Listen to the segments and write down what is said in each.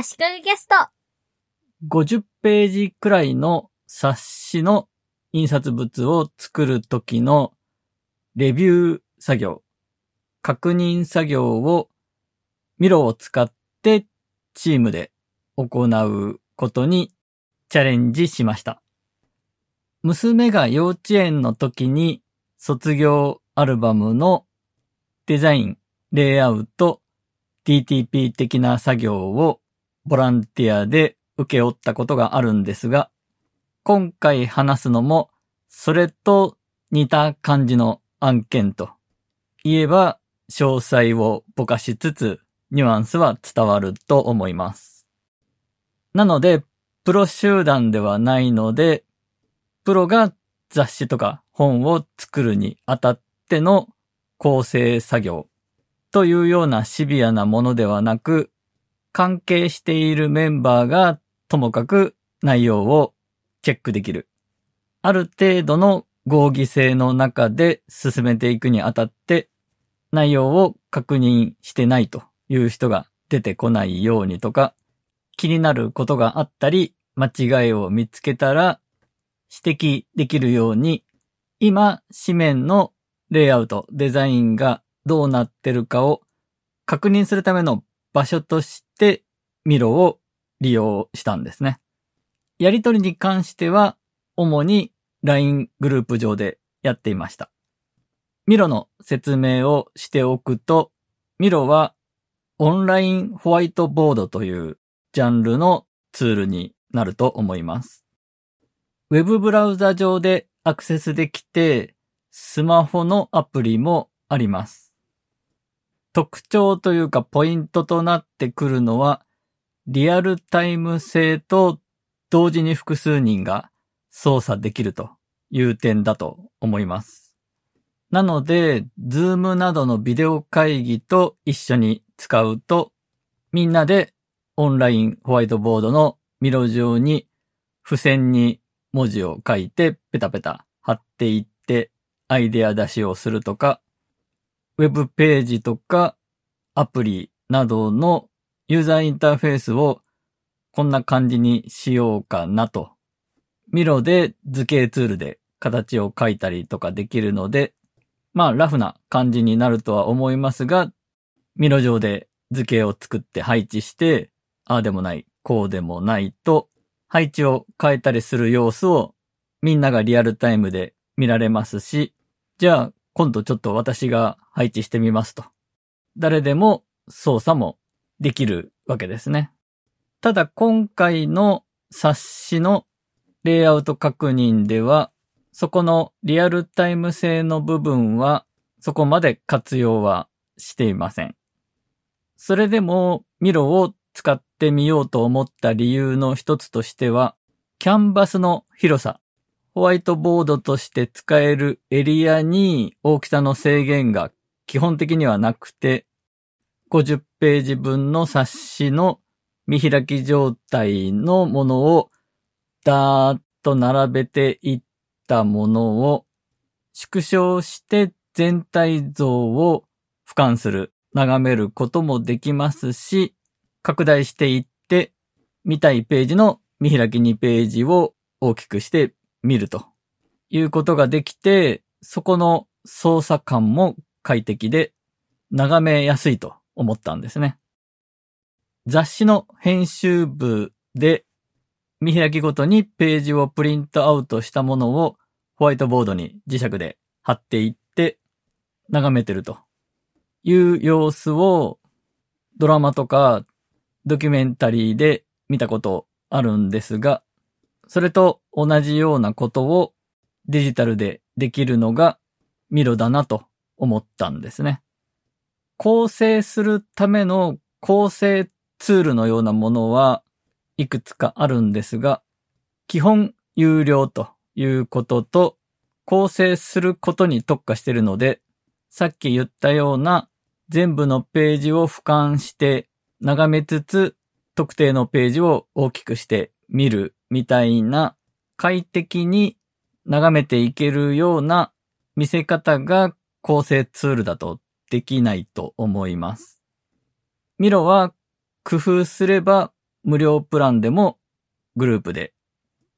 足利ゲスト。50ページくらいの冊子の印刷物を作るときのレビュー作業、確認作業をミロを使ってチームで行うことにチャレンジしました。娘が幼稚園の時に卒業アルバムのデザイン、レイアウト、DTP 的な作業をボランティアで受け負ったことがあるんですが、今回話すのもそれと似た感じの案件と言えば詳細をぼかしつつニュアンスは伝わると思います。なので、プロ集団ではないので、プロが雑誌とか本を作るにあたっての構成作業というようなシビアなものではなく、関係しているメンバーがともかく内容をチェックできる。ある程度の合議性の中で進めていくにあたって、内容を確認してないという人が出てこないようにとか、気になることがあったり、間違いを見つけたら指摘できるように、今、紙面のレイアウト、デザインがどうなってるかを確認するための場所としてミロを利用したんですね。やりとりに関しては、主に LINE グループ上でやっていました。ミロの説明をしておくと、ミロはオンラインホワイトボードというジャンルのツールになると思います。ウェブブラウザ上でアクセスできて、スマホのアプリもあります。特徴というかポイントとなってくるのは、リアルタイム性と同時に複数人が操作できるという点だと思います。なので、 Zoomなどのビデオ会議と一緒に使うと、みんなでオンラインホワイトボードのミロ上に付箋に文字を書いてペタペタ貼っていってアイデア出しをするとか、ウェブページとかアプリなどのユーザーインターフェースをこんな感じにしようかなと。ミロで図形ツールで形を書いたりとかできるので、まあラフな感じになるとは思いますが、ミロ上で図形を作って配置して、ああでもない、こうでもないと、配置を変えたりする様子をみんながリアルタイムで見られますし、じゃあ今度ちょっと私が配置してみますと。誰でも操作もできるわけですね。ただ今回の冊子のレイアウト確認では、そこのリアルタイム性の部分はそこまで活用はしていません。それでもミロを使ってみようと思った理由の一つとしては、キャンバスの広さ、ホワイトボードとして使えるエリアに大きさの制限が基本的にはなくて、50ページ分の冊子の見開き状態のものをダーッと並べていったものを縮小して全体像を俯瞰する、眺めることもできますし、拡大していって見たいページの見開き2ページを大きくして見るということができて、そこの操作感も快適で眺めやすいと思ったんですね。雑誌の編集部で見開きごとにページをプリントアウトしたものをホワイトボードに磁石で貼っていって眺めてるという様子をドラマとかドキュメンタリーで見たことあるんですが、それと同じようなことをデジタルでできるのがミロだなと思ったんですね。構成するための構成ツールのようなものはいくつかあるんですが、基本有料ということと構成することに特化しているので、さっき言ったような全部のページを俯瞰して眺めつつ特定のページを大きくして見るみたいな快適に眺めていけるような見せ方が構成ツールだとできないと思います。ミロは工夫すれば無料プランでもグループで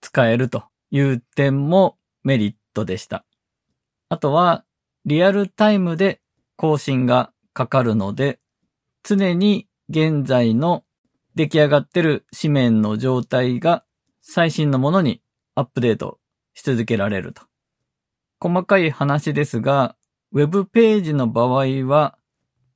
使えるという点もメリットでした。あとは、リアルタイムで更新がかかるので、常に現在の出来上がってる紙面の状態が最新のものにアップデートし続けられると。細かい話ですが、ウェブページの場合は、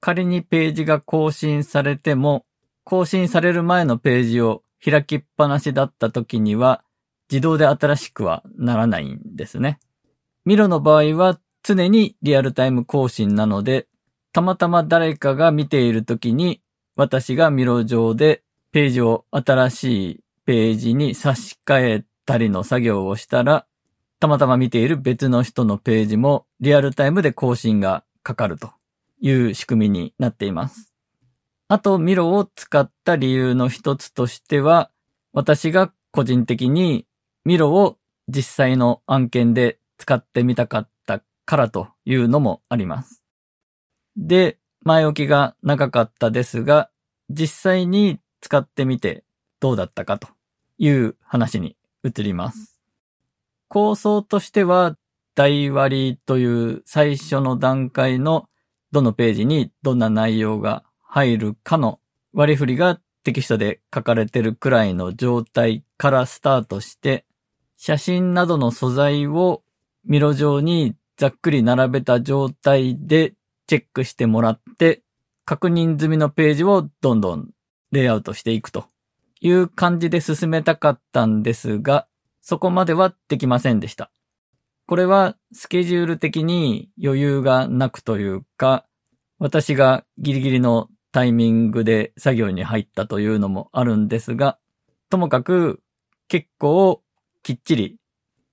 仮にページが更新されても、更新される前のページを開きっぱなしだった時には、自動で新しくはならないんですね。ミロの場合は常にリアルタイム更新なので、たまたま誰かが見ている時に、私がミロ上でページを新しいページに差し替えたりの作業をしたら、たまたま見ている別の人のページもリアルタイムで更新がかかるという仕組みになっています。あと、ミロを使った理由の一つとしては、私が個人的にミロを実際の案件で使ってみたかったからというのもあります。で、前置きが長かったですが、実際に使ってみてどうだったかという話に移ります。構想としては、台割という最初の段階のどのページにどんな内容が入るかの割り振りがテキストで書かれてるくらいの状態からスタートして、写真などの素材をミロ上にざっくり並べた状態でチェックしてもらって、確認済みのページをどんどんレイアウトしていくという感じで進めたかったんですが、そこまではできませんでした。これはスケジュール的に余裕がなくというか、私がギリギリのタイミングで作業に入ったというのもあるんですが、ともかく結構きっちり、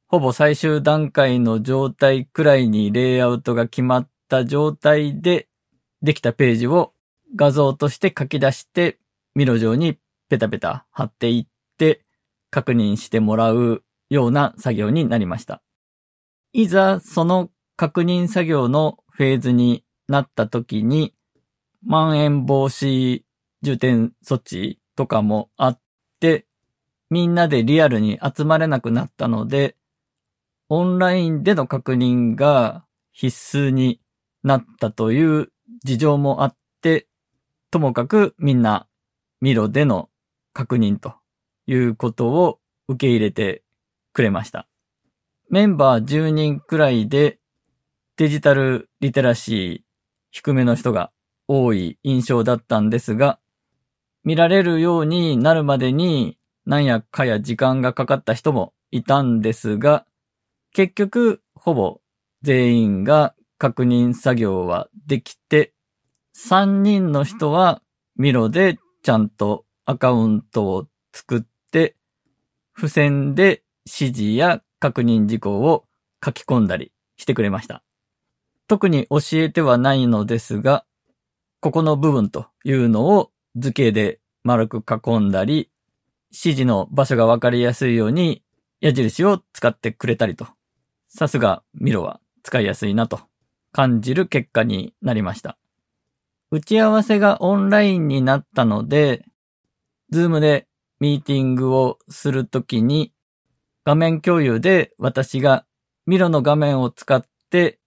ほぼ最終段階の状態くらいにレイアウトが決まった状態でできたページを画像として書き出してミロ上にペタペタ貼っていって確認してもらうような作業になりました。いざその確認作業のフェーズになった時に、まん延防止重点措置とかもあって、みんなでリアルに集まれなくなったので、オンラインでの確認が必須になったという事情もあって、ともかくみんなミロでの確認ということを受け入れてくれました。メンバー10人くらいでデジタルリテラシー低めの人が多い印象だったんですが、見られるようになるまでに何やかや時間がかかった人もいたんですが、結局ほぼ全員が確認作業はできて、3人の人はミロでちゃんとアカウントを作って、付箋で指示や確認事項を書き込んだりしてくれました。特に教えてはないのですが、ここの部分というのを図形で丸く囲んだり、指示の場所がわかりやすいように矢印を使ってくれたりと、さすが Miroは使いやすいなと感じる結果になりました。打ち合わせがオンラインになったので、 Zoomでミーティングをするときに、画面共有で私が Miroの画面を使って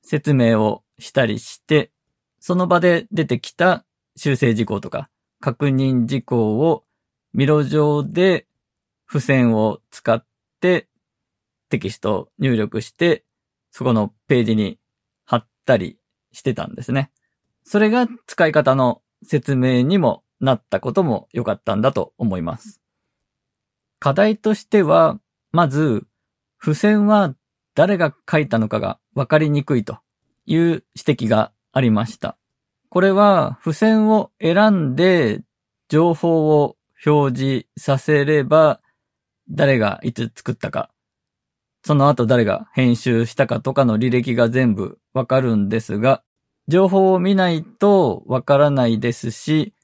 説明をしたりして、その場で出てきた修正事項とか確認事項をミロ上で付箋を使ってテキストを入力して、そこのページに貼ったりしてたんですね。それが使い方の説明にもなったことも良かったんだと思います。課題としては、まず、付箋は誰が書いたのかがわかりにくいという指摘がありました。これは付箋を選んで情報を表示させれば誰がいつ作ったか、その後誰が編集したかとかの履歴が全部わかるんですが、情報を見ないとわからないですし、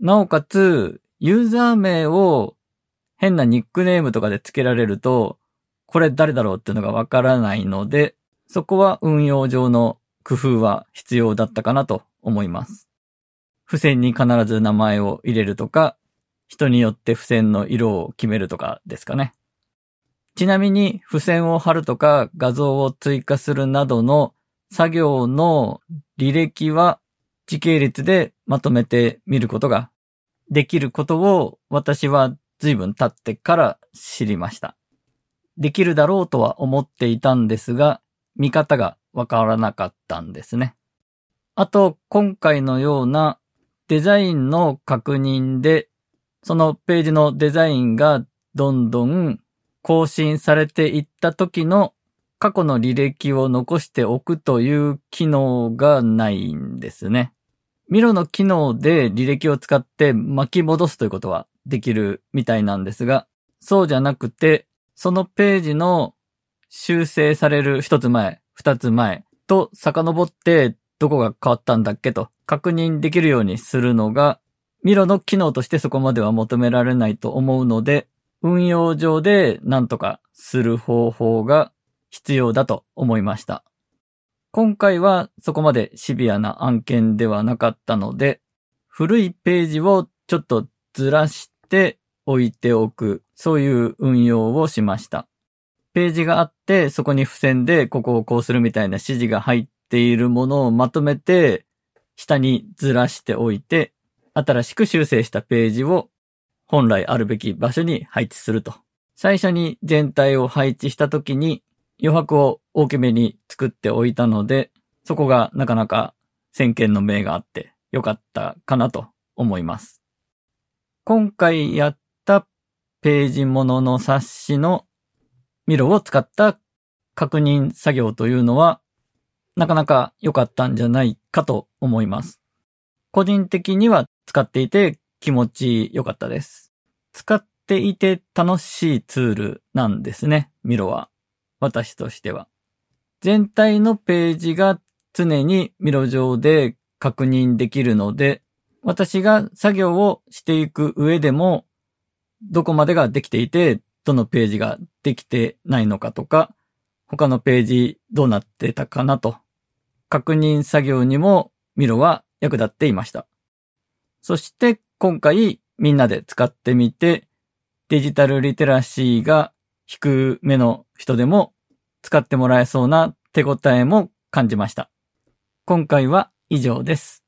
なおかつ、ユーザー名を変なニックネームとかで付けられると、これ誰だろうっていうのがわからないので、そこは運用上の工夫は必要だったかなと思います。付箋に必ず名前を入れるとか、人によって付箋の色を決めるとかですかね。ちなみに付箋を貼るとか画像を追加するなどの作業の履歴は時系列でまとめてみることができることを私は随分経ってから知りました。できるだろうとは思っていたんですが、見方がわからなかったんですね。あと、今回のようなデザインの確認で、そのページのデザインがどんどん更新されていった時の過去の履歴を残しておくという機能がないんですね。ミロの機能で履歴を使って巻き戻すということはできるみたいなんですが、そうじゃなくて、そのページの修正される一つ前、二つ前と遡ってどこが変わったんだっけと確認できるようにするのが、ミロの機能としてそこまでは求められないと思うので、運用上で何とかする方法が必要だと思いました。今回はそこまでシビアな案件ではなかったので、古いページをちょっとずらして置いておく、そういう運用をしました。ページがあって、そこに付箋でここをこうするみたいな指示が入っているものをまとめて、下にずらしておいて、新しく修正したページを本来あるべき場所に配置すると。最初に全体を配置したときに余白を大きめに作っておいたので、そこがなかなか先見の明があってよかったかなと思います。今回やったページものの冊子のミロを使った確認作業というのはなかなか良かったんじゃないかと思います。個人的には使っていて気持ち良かったです。使っていて楽しいツールなんですね、ミロは。私としては。全体のページが常にミロ上で確認できるので、私が作業をしていく上でも、どこまでができていて、どのページができてないのかとか、他のページどうなってたかなと確認作業にもミロは役立っていました。そして今回みんなで使ってみて、デジタルリテラシーが低めの人でも使ってもらえそうな手応えも感じました。今回は以上です。